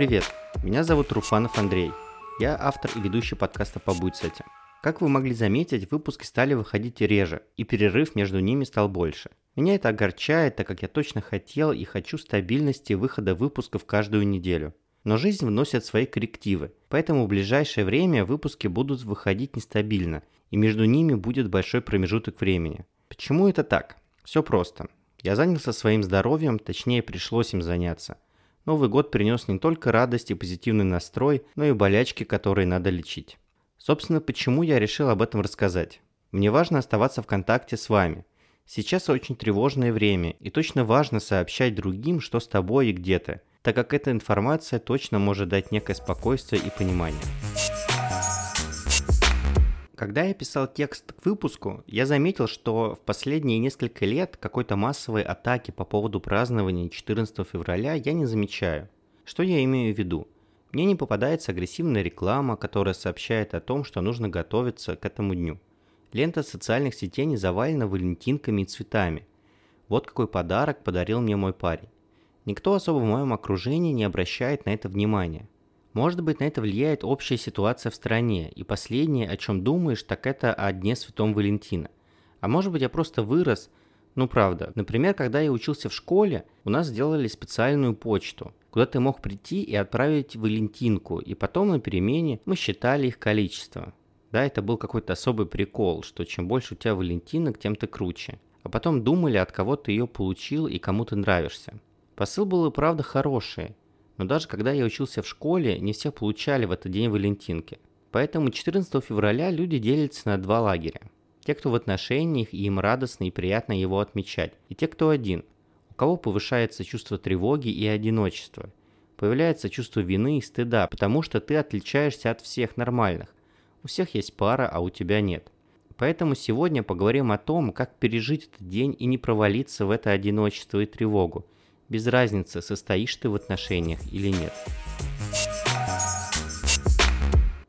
Привет, меня зовут Руфанов Андрей. Я автор и ведущий подкаста «Побудь с этим». Как вы могли заметить, выпуски стали выходить реже, и перерыв между ними стал больше. Меня это огорчает, так как я точно хотел и хочу стабильности выхода выпусков каждую неделю. Но жизнь вносит свои коррективы, поэтому в ближайшее время выпуски будут выходить нестабильно, и между ними будет большой промежуток времени. Почему это так? Все просто. Я занялся своим здоровьем, точнее пришлось им заняться. Новый год принес не только радость и позитивный настрой, но и болячки, которые надо лечить. Собственно, почему я решил об этом рассказать? Мне важно оставаться в контакте с вами. Сейчас очень тревожное время, и точно важно сообщать другим, что с тобой и где ты, так как эта информация точно может дать некое спокойствие и понимание. Когда я писал текст к выпуску, я заметил, что в последние несколько лет какой-то массовой атаки по поводу празднования 14 февраля я не замечаю. Что я имею в виду? Мне не попадается агрессивная реклама, которая сообщает о том, что нужно готовиться к этому дню. Лента социальных сетей не завалена валентинками и цветами. Вот какой подарок подарил мне мой парень. Никто особо в моем окружении не обращает на это внимания. Может быть, на это влияет общая ситуация в стране, и последнее, о чем думаешь, так это о Дне Святом Валентина. А может быть, я просто вырос, ну правда. Например, когда я учился в школе, у нас сделали специальную почту, куда ты мог прийти и отправить Валентинку, и потом на перемене мы считали их количество. Да, это был какой-то особый прикол, что чем больше у тебя Валентинок, тем ты круче. А потом думали, от кого ты ее получил и кому ты нравишься. Посыл был и правда хороший, но даже когда я учился в школе, не все получали в этот день Валентинки. Поэтому 14 февраля люди делятся на два лагеря. Те, кто в отношениях, и им радостно и приятно его отмечать. И те, кто один. У кого повышается чувство тревоги и одиночества. Появляется чувство вины и стыда, потому что ты отличаешься от всех нормальных. У всех есть пара, а у тебя нет. Поэтому сегодня поговорим о том, как пережить этот день и не провалиться в это одиночество и тревогу – без разницы, состоишь ты в отношениях или нет.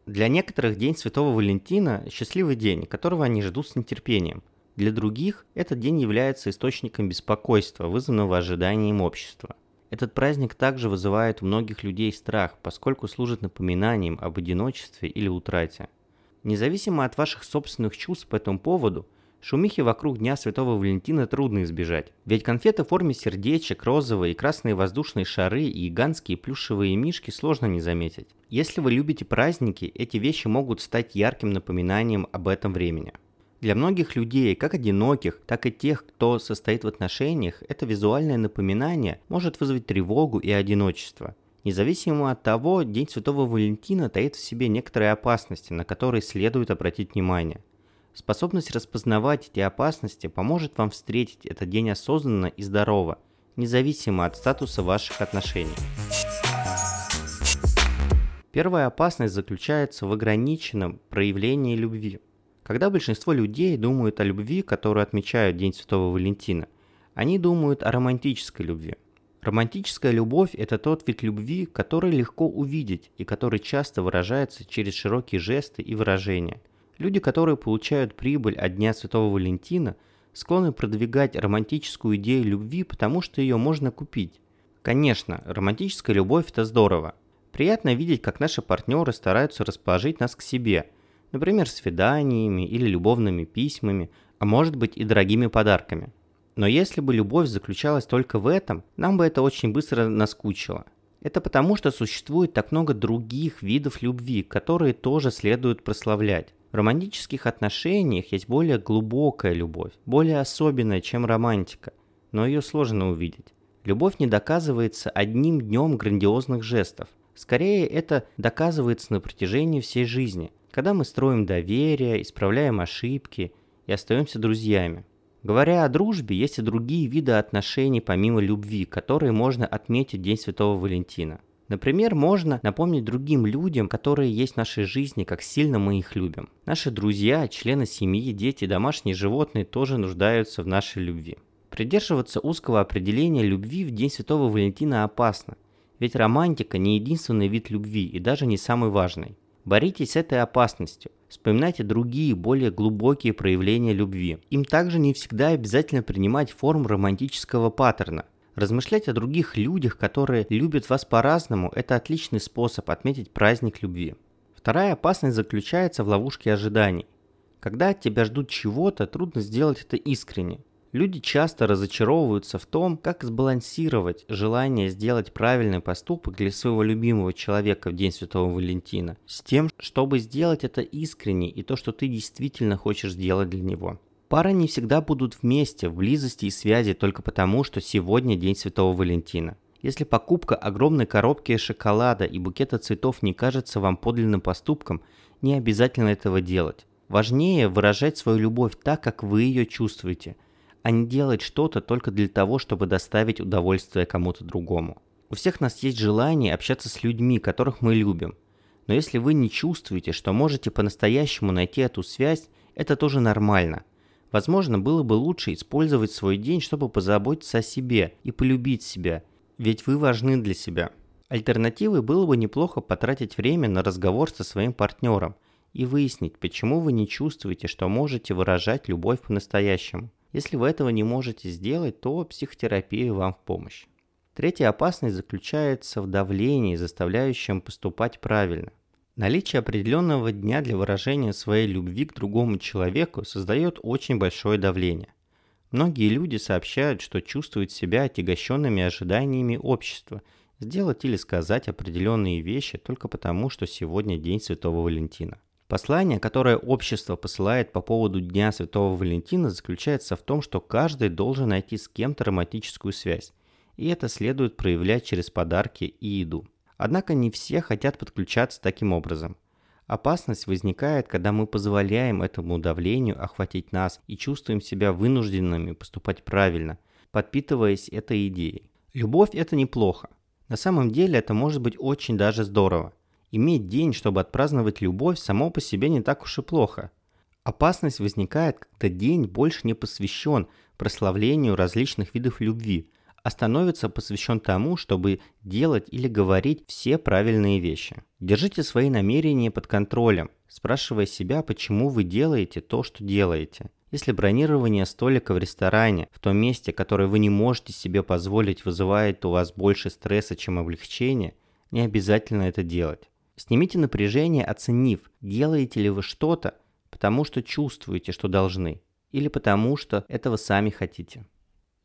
Для некоторых День Святого Валентина – счастливый день, которого они ждут с нетерпением. Для других этот день является источником беспокойства, вызванного ожиданием общества. Этот праздник также вызывает у многих людей страх, поскольку служит напоминанием об одиночестве или утрате. Независимо от ваших собственных чувств по этому поводу – Шумихи вокруг Дня Святого Валентина трудно избежать. Ведь конфеты в форме сердечек, розовые и красные воздушные шары и гигантские плюшевые мишки сложно не заметить. Если вы любите праздники, эти вещи могут стать ярким напоминанием об этом времени. Для многих людей, как одиноких, так и тех, кто состоит в отношениях, это визуальное напоминание может вызвать тревогу и одиночество. Независимо от того, День Святого Валентина таит в себе некоторые опасности, на которые следует обратить внимание. Способность распознавать эти опасности поможет вам встретить этот день осознанно и здорово, независимо от статуса ваших отношений. Первая опасность заключается в ограниченном проявлении любви. Когда большинство людей думают о любви, которую отмечают День Святого Валентина, они думают о романтической любви. Романтическая любовь – это тот вид любви, который легко увидеть и который часто выражается через широкие жесты и выражения – Люди, которые получают прибыль от Дня Святого Валентина, склонны продвигать романтическую идею любви, потому что ее можно купить. Конечно, романтическая любовь – это здорово. Приятно видеть, как наши партнеры стараются расположить нас к себе, например, свиданиями или любовными письмами, а может быть и дорогими подарками. Но если бы любовь заключалась только в этом, нам бы это очень быстро наскучило. Это потому, что существует так много других видов любви, которые тоже следует прославлять. В романтических отношениях есть более глубокая любовь, более особенная, чем романтика, но ее сложно увидеть. Любовь не доказывается одним днем грандиозных жестов. Скорее, это доказывается на протяжении всей жизни, когда мы строим доверие, исправляем ошибки и остаемся друзьями. Говоря о дружбе, есть и другие виды отношений помимо любви, которые можно отметить День Святого Валентина – Например, можно напомнить другим людям, которые есть в нашей жизни, как сильно мы их любим. Наши друзья, члены семьи, дети, домашние животные тоже нуждаются в нашей любви. Придерживаться узкого определения любви в День Святого Валентина опасно, ведь романтика не единственный вид любви и даже не самый важный. Боритесь с этой опасностью. Вспоминайте другие, более глубокие проявления любви. Им также не всегда обязательно принимать форму романтического паттерна. Размышлять о других людях, которые любят вас по-разному, это отличный способ отметить праздник любви. Вторая опасность заключается в ловушке ожиданий. Когда от тебя ждут чего-то, трудно сделать это искренне. Люди часто разочаровываются в том, как сбалансировать желание сделать правильный поступок для своего любимого человека в День Святого Валентина с тем, чтобы сделать это искренне и то, что ты действительно хочешь сделать для него. Пары не всегда будут вместе, в близости и связи только потому, что сегодня День Святого Валентина. Если покупка огромной коробки шоколада и букета цветов не кажется вам подлинным поступком, не обязательно этого делать. Важнее выражать свою любовь так, как вы ее чувствуете – а не делать что-то только для того, чтобы доставить удовольствие кому-то другому. У всех нас есть желание общаться с людьми, которых мы любим. Но если вы не чувствуете, что можете по-настоящему найти эту связь, это тоже нормально. Возможно, было бы лучше использовать свой день, чтобы позаботиться о себе и полюбить себя, ведь вы важны для себя. Альтернативой было бы неплохо потратить время на разговор со своим партнером и выяснить, почему вы не чувствуете, что можете выражать любовь по-настоящему. Если вы этого не можете сделать, то психотерапия вам в помощь. Третья опасность заключается в давлении, заставляющем поступать правильно. Наличие определенного дня для выражения своей любви к другому человеку создает очень большое давление. Многие люди сообщают, что чувствуют себя отягощенными ожиданиями общества, сделать или сказать определенные вещи только потому, что сегодня День Святого Валентина. Послание, которое общество посылает по поводу Дня Святого Валентина, заключается в том, что каждый должен найти с кем-то романтическую связь, и это следует проявлять через подарки и еду. Однако не все хотят подключаться таким образом. Опасность возникает, когда мы позволяем этому давлению охватить нас и чувствуем себя вынужденными поступать правильно, подпитываясь этой идеей. Любовь – это неплохо. На самом деле это может быть очень даже здорово. Иметь день, чтобы отпраздновать любовь, само по себе не так уж и плохо. Опасность возникает, когда день больше не посвящен прославлению различных видов любви, а становится посвящен тому, чтобы делать или говорить все правильные вещи. Держите свои намерения под контролем, спрашивая себя, почему вы делаете то, что делаете. Если бронирование столика в ресторане, в том месте, которое вы не можете себе позволить, вызывает у вас больше стресса, чем облегчения, не обязательно это делать. Снимите напряжение, оценив, делаете ли вы что-то, потому что чувствуете, что должны, или потому что этого сами хотите.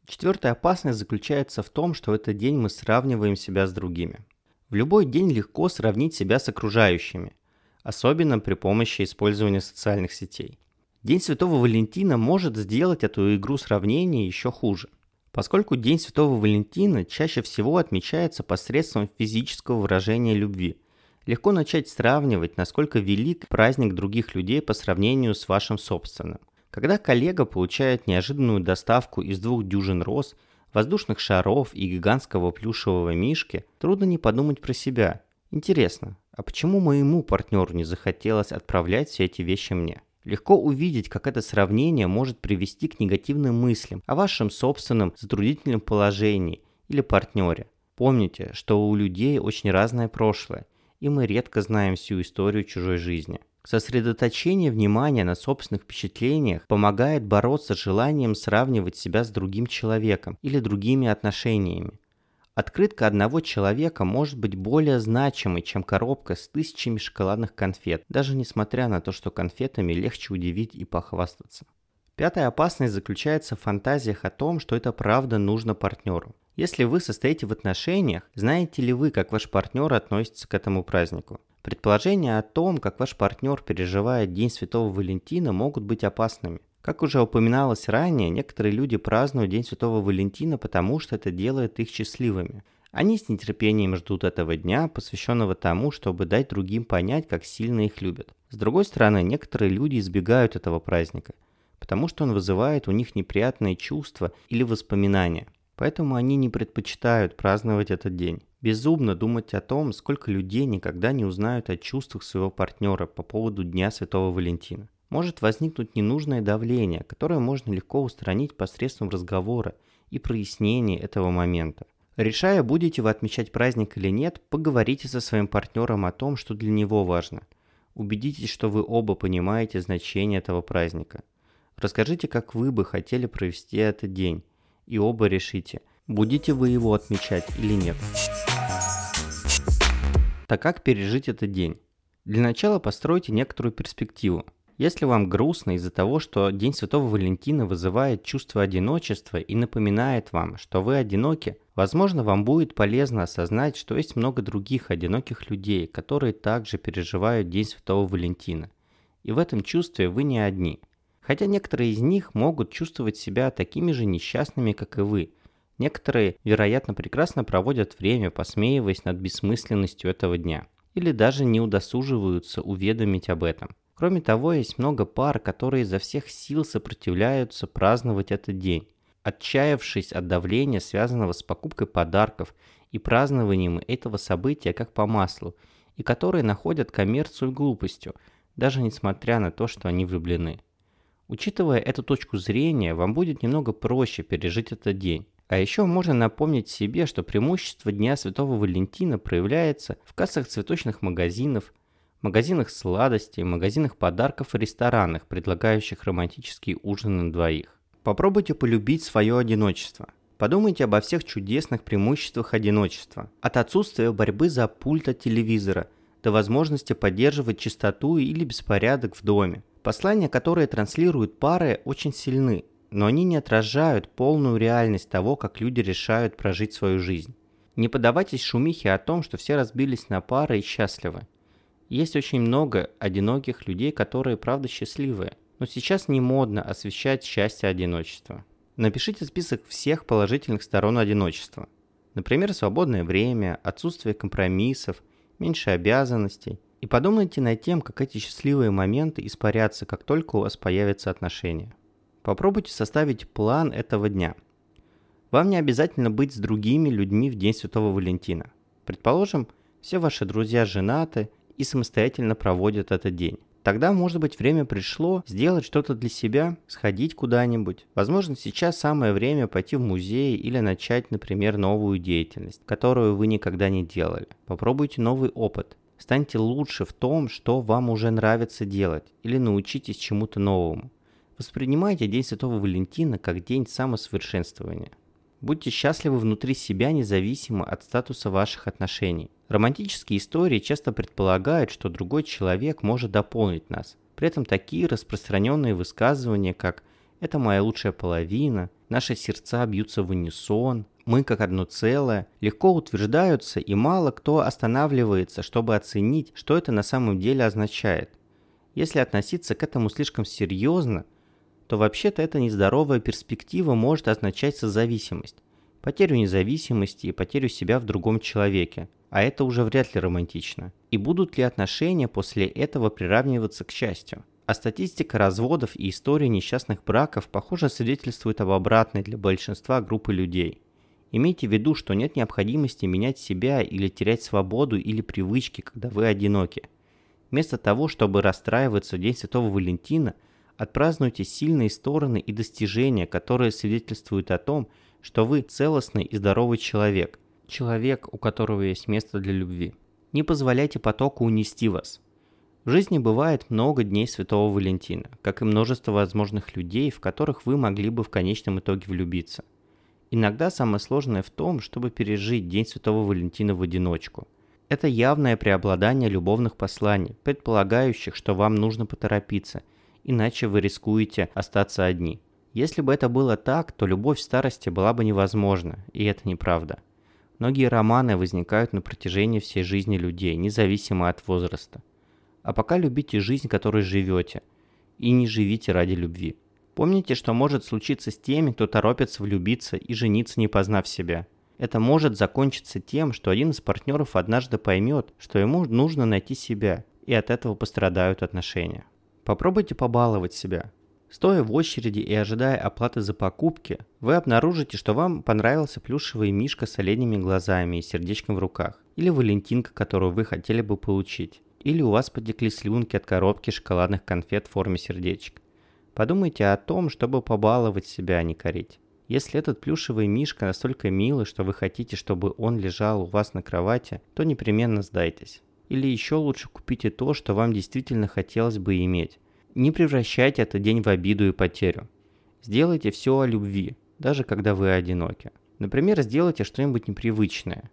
Четвертая опасность заключается в том, что в этот день мы сравниваем себя с другими. В любой день легко сравнить себя с окружающими, особенно при помощи использования социальных сетей. День Святого Валентина может сделать эту игру сравнения еще хуже. Поскольку День Святого Валентина чаще всего отмечается посредством физического выражения любви – Легко начать сравнивать, насколько велик праздник других людей по сравнению с вашим собственным. Когда коллега получает неожиданную доставку из двух дюжин роз, воздушных шаров и гигантского плюшевого мишки, трудно не подумать про себя. Интересно, а почему моему партнеру не захотелось отправлять все эти вещи мне? Легко увидеть, как это сравнение может привести к негативным мыслям о вашем собственном затруднительном положении или партнере. Помните, что у людей очень разное прошлое, и мы редко знаем всю историю чужой жизни. Сосредоточение внимания на собственных впечатлениях помогает бороться с желанием сравнивать себя с другим человеком или другими отношениями. Открытка одного человека может быть более значимой, чем коробка с тысячами шоколадных конфет, даже несмотря на то, что конфетами легче удивить и похвастаться. Пятая опасность заключается в фантазиях о том, что это правда нужно партнеру. Если вы состоите в отношениях, знаете ли вы, как ваш партнер относится к этому празднику? Предположения о том, как ваш партнер переживает День Святого Валентина, могут быть опасными. Как уже упоминалось ранее, некоторые люди празднуют День Святого Валентина, потому что это делает их счастливыми. Они с нетерпением ждут этого дня, посвященного тому, чтобы дать другим понять, как сильно их любят. С другой стороны, некоторые люди избегают этого праздника, потому что он вызывает у них неприятные чувства или воспоминания. Поэтому они не предпочитают праздновать этот день. Безумно думать о том, сколько людей никогда не узнают о чувствах своего партнера по поводу Дня Святого Валентина. Может возникнуть ненужное давление, которое можно легко устранить посредством разговора и прояснения этого момента. Решая, будете вы отмечать праздник или нет, поговорите со своим партнером о том, что для него важно. Убедитесь, что вы оба понимаете значение этого праздника. Расскажите, как вы бы хотели провести этот день и оба решите, Будете вы его отмечать или нет? Так как пережить этот день? Для начала постройте некоторую перспективу. Если вам грустно из-за того, что День Святого Валентина вызывает чувство одиночества и напоминает вам, что вы одиноки, возможно, вам будет полезно осознать, что есть много других одиноких людей, которые также переживают День Святого Валентина. И в этом чувстве вы не одни. Хотя некоторые из них могут чувствовать себя такими же несчастными, как и вы. Некоторые, вероятно, прекрасно проводят время, посмеиваясь над бессмысленностью этого дня. Или даже не удосуживаются уведомить об этом. Кроме того, есть много пар, которые изо всех сил сопротивляются праздновать этот день, отчаявшись от давления, связанного с покупкой подарков и празднованием этого события как по маслу, и которые находят коммерцию глупостью, даже несмотря на то, что они влюблены. Учитывая эту точку зрения, вам будет немного проще пережить этот день. А еще можно напомнить себе, что преимущество Дня Святого Валентина проявляется в кассах цветочных магазинов, магазинах сладостей, магазинах подарков и ресторанах, предлагающих романтические ужины на двоих. Попробуйте полюбить свое одиночество. Подумайте обо всех чудесных преимуществах одиночества. От отсутствия борьбы за пульт от телевизора до возможности поддерживать чистоту или беспорядок в доме. Послания, которые транслируют пары, очень сильны, но они не отражают полную реальность того, как люди решают прожить свою жизнь. Не поддавайтесь шумихе о том, что все разбились на пары и счастливы. Есть очень много одиноких людей, которые правда счастливые, но сейчас не модно освещать счастье одиночества. Напишите список всех положительных сторон одиночества. Например, свободное время, отсутствие компромиссов, меньше обязанностей. И подумайте над тем, как эти счастливые моменты испарятся, как только у вас появятся отношения. Попробуйте составить план этого дня. Вам не обязательно быть с другими людьми в День Святого Валентина. Предположим, все ваши друзья женаты и самостоятельно проводят этот день. Тогда, может быть, время пришло сделать что-то для себя, сходить куда-нибудь. Возможно, сейчас самое время пойти в музей или начать, например, новую деятельность, которую вы никогда не делали. Попробуйте новый опыт. Станьте лучше в том, что вам уже нравится делать, или научитесь чему-то новому. Воспринимайте День Святого Валентина как день самосовершенствования. Будьте счастливы внутри себя независимо от статуса ваших отношений. Романтические истории часто предполагают, что другой человек может дополнить нас. При этом такие распространенные высказывания, как «это моя лучшая половина», «наши сердца бьются в унисон», «мы как одно целое» легко утверждаются и мало кто останавливается, чтобы оценить, что это на самом деле означает. Если относиться к этому слишком серьезно, то вообще-то эта нездоровая перспектива может означать созависимость, потерю независимости и потерю себя в другом человеке, а это уже вряд ли романтично. И будут ли отношения после этого приравниваться к счастью? А статистика разводов и истории несчастных браков, похоже, свидетельствует об обратной для большинства группы людей. Имейте в виду, что нет необходимости менять себя или терять свободу или привычки, когда вы одиноки. Вместо того, чтобы расстраиваться в День Святого Валентина – Отпразднуйте сильные стороны и достижения, которые свидетельствуют о том, что вы целостный и здоровый человек, человек, у которого есть место для любви. Не позволяйте потоку унести вас. В жизни бывает много дней Святого Валентина, как и множество возможных людей, в которых вы могли бы в конечном итоге влюбиться. Иногда самое сложное в том, чтобы пережить День Святого Валентина в одиночку. Это явное преобладание любовных посланий, предполагающих, что вам нужно поторопиться – иначе вы рискуете остаться одни. Если бы это было так, то любовь в старости была бы невозможна, и это неправда. Многие романы возникают на протяжении всей жизни людей, независимо от возраста. А пока любите жизнь, которой живете, и не живите ради любви. Помните, что может случиться с теми, кто торопится влюбиться и жениться, не познав себя. Это может закончиться тем, что один из партнеров однажды поймет, что ему нужно найти себя, и от этого пострадают отношения. Попробуйте побаловать себя. Стоя в очереди и ожидая оплаты за покупки, вы обнаружите, что вам понравился плюшевый мишка с оленями глазами и сердечком в руках, или валентинка, которую вы хотели бы получить, или у вас потекли слюнки от коробки шоколадных конфет в форме сердечек. Подумайте о том, чтобы побаловать себя, а не корить. Если этот плюшевый мишка настолько милый, что вы хотите, чтобы он лежал у вас на кровати, то непременно сдайтесь. Или еще лучше купите то, что вам действительно хотелось бы иметь. Не превращайте этот день в обиду и потерю. Сделайте все о любви, даже когда вы одиноки. Например, сделайте что-нибудь непривычное.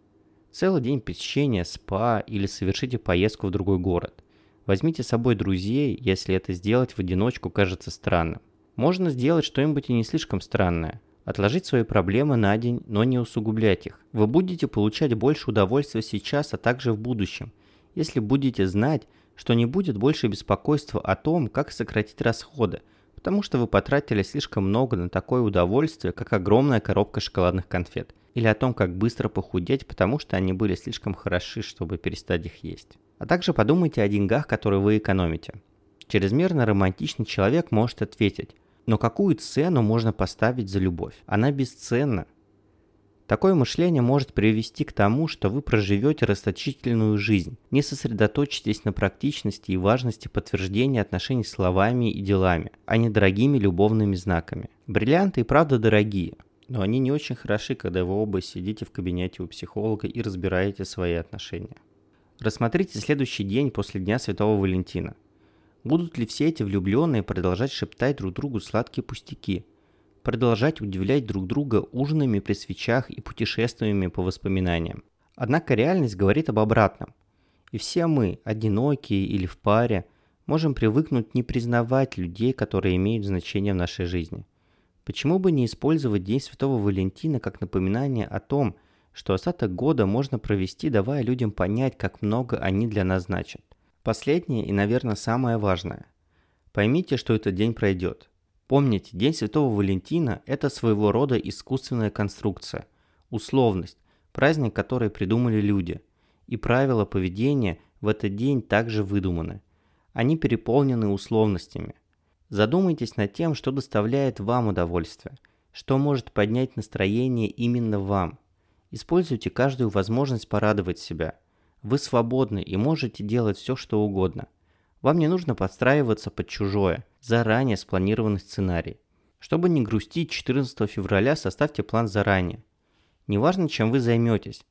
Целый день посещения спа или совершите поездку в другой город. Возьмите с собой друзей, если это сделать в одиночку кажется странным. Можно сделать что-нибудь и не слишком странное. Отложить свои проблемы на день, но не усугублять их. Вы будете получать больше удовольствия сейчас, а также в будущем, если будете знать, что не будет больше беспокойства о том, как сократить расходы, потому что вы потратили слишком много на такое удовольствие, как огромная коробка шоколадных конфет, или о том, как быстро похудеть, потому что они были слишком хороши, чтобы перестать их есть. А также подумайте о деньгах, которые вы экономите. Чрезмерно романтичный человек может ответить, но какую цену можно поставить за любовь? Она бесценна. Такое мышление может привести к тому, что вы проживете расточительную жизнь, не сосредоточитесь на практичности и важности подтверждения отношений словами и делами, а не дорогими любовными знаками. Бриллианты и правда дорогие, но они не очень хороши, когда вы оба сидите в кабинете у психолога и разбираете свои отношения. Рассмотрите следующий день после Дня Святого Валентина. Будут ли все эти влюбленные продолжать шептать друг другу сладкие пустяки – продолжать удивлять друг друга ужинами при свечах и путешествиями по воспоминаниям. Однако реальность говорит об обратном. И все мы, одинокие или в паре, можем привыкнуть не признавать людей, которые имеют значение в нашей жизни. Почему бы не использовать День Святого Валентина как напоминание о том, что остаток года можно провести, давая людям понять, как много они для нас значат. Последнее и, наверное, самое важное. Поймите, что этот день пройдет – Помните, День Святого Валентина – это своего рода искусственная конструкция, условность, праздник, который придумали люди. И правила поведения в этот день также выдуманы. Они переполнены условностями. Задумайтесь над тем, что доставляет вам удовольствие, что может поднять настроение именно вам. Используйте каждую возможность порадовать себя. Вы свободны и можете делать все, что угодно – вам не нужно подстраиваться под чужое, заранее спланированный сценарий. Чтобы не грустить 14 февраля, составьте план заранее. Неважно, чем вы займетесь.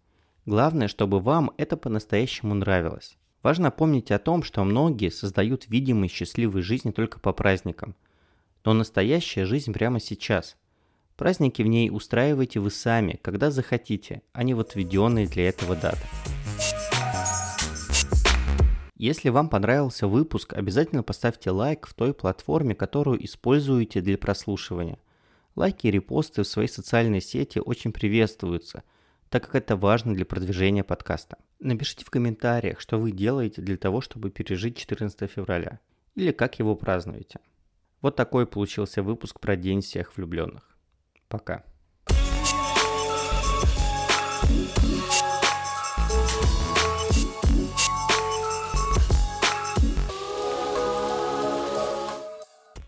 Главное, чтобы вам это по-настоящему нравилось. Важно помнить о том, что многие создают видимые счастливые жизни только по праздникам. Но настоящая жизнь прямо сейчас. Праздники в ней устраивайте вы сами, когда захотите, а не в отведенные для этого даты. Если вам понравился выпуск, обязательно поставьте лайк в той платформе, которую используете для прослушивания. Лайки и репосты в своей социальной сети очень приветствуются, так как это важно для продвижения подкаста. Напишите в комментариях, что вы делаете для того, чтобы пережить 14 февраля, или как его празднуете. Вот такой получился выпуск про День всех влюбленных. Пока.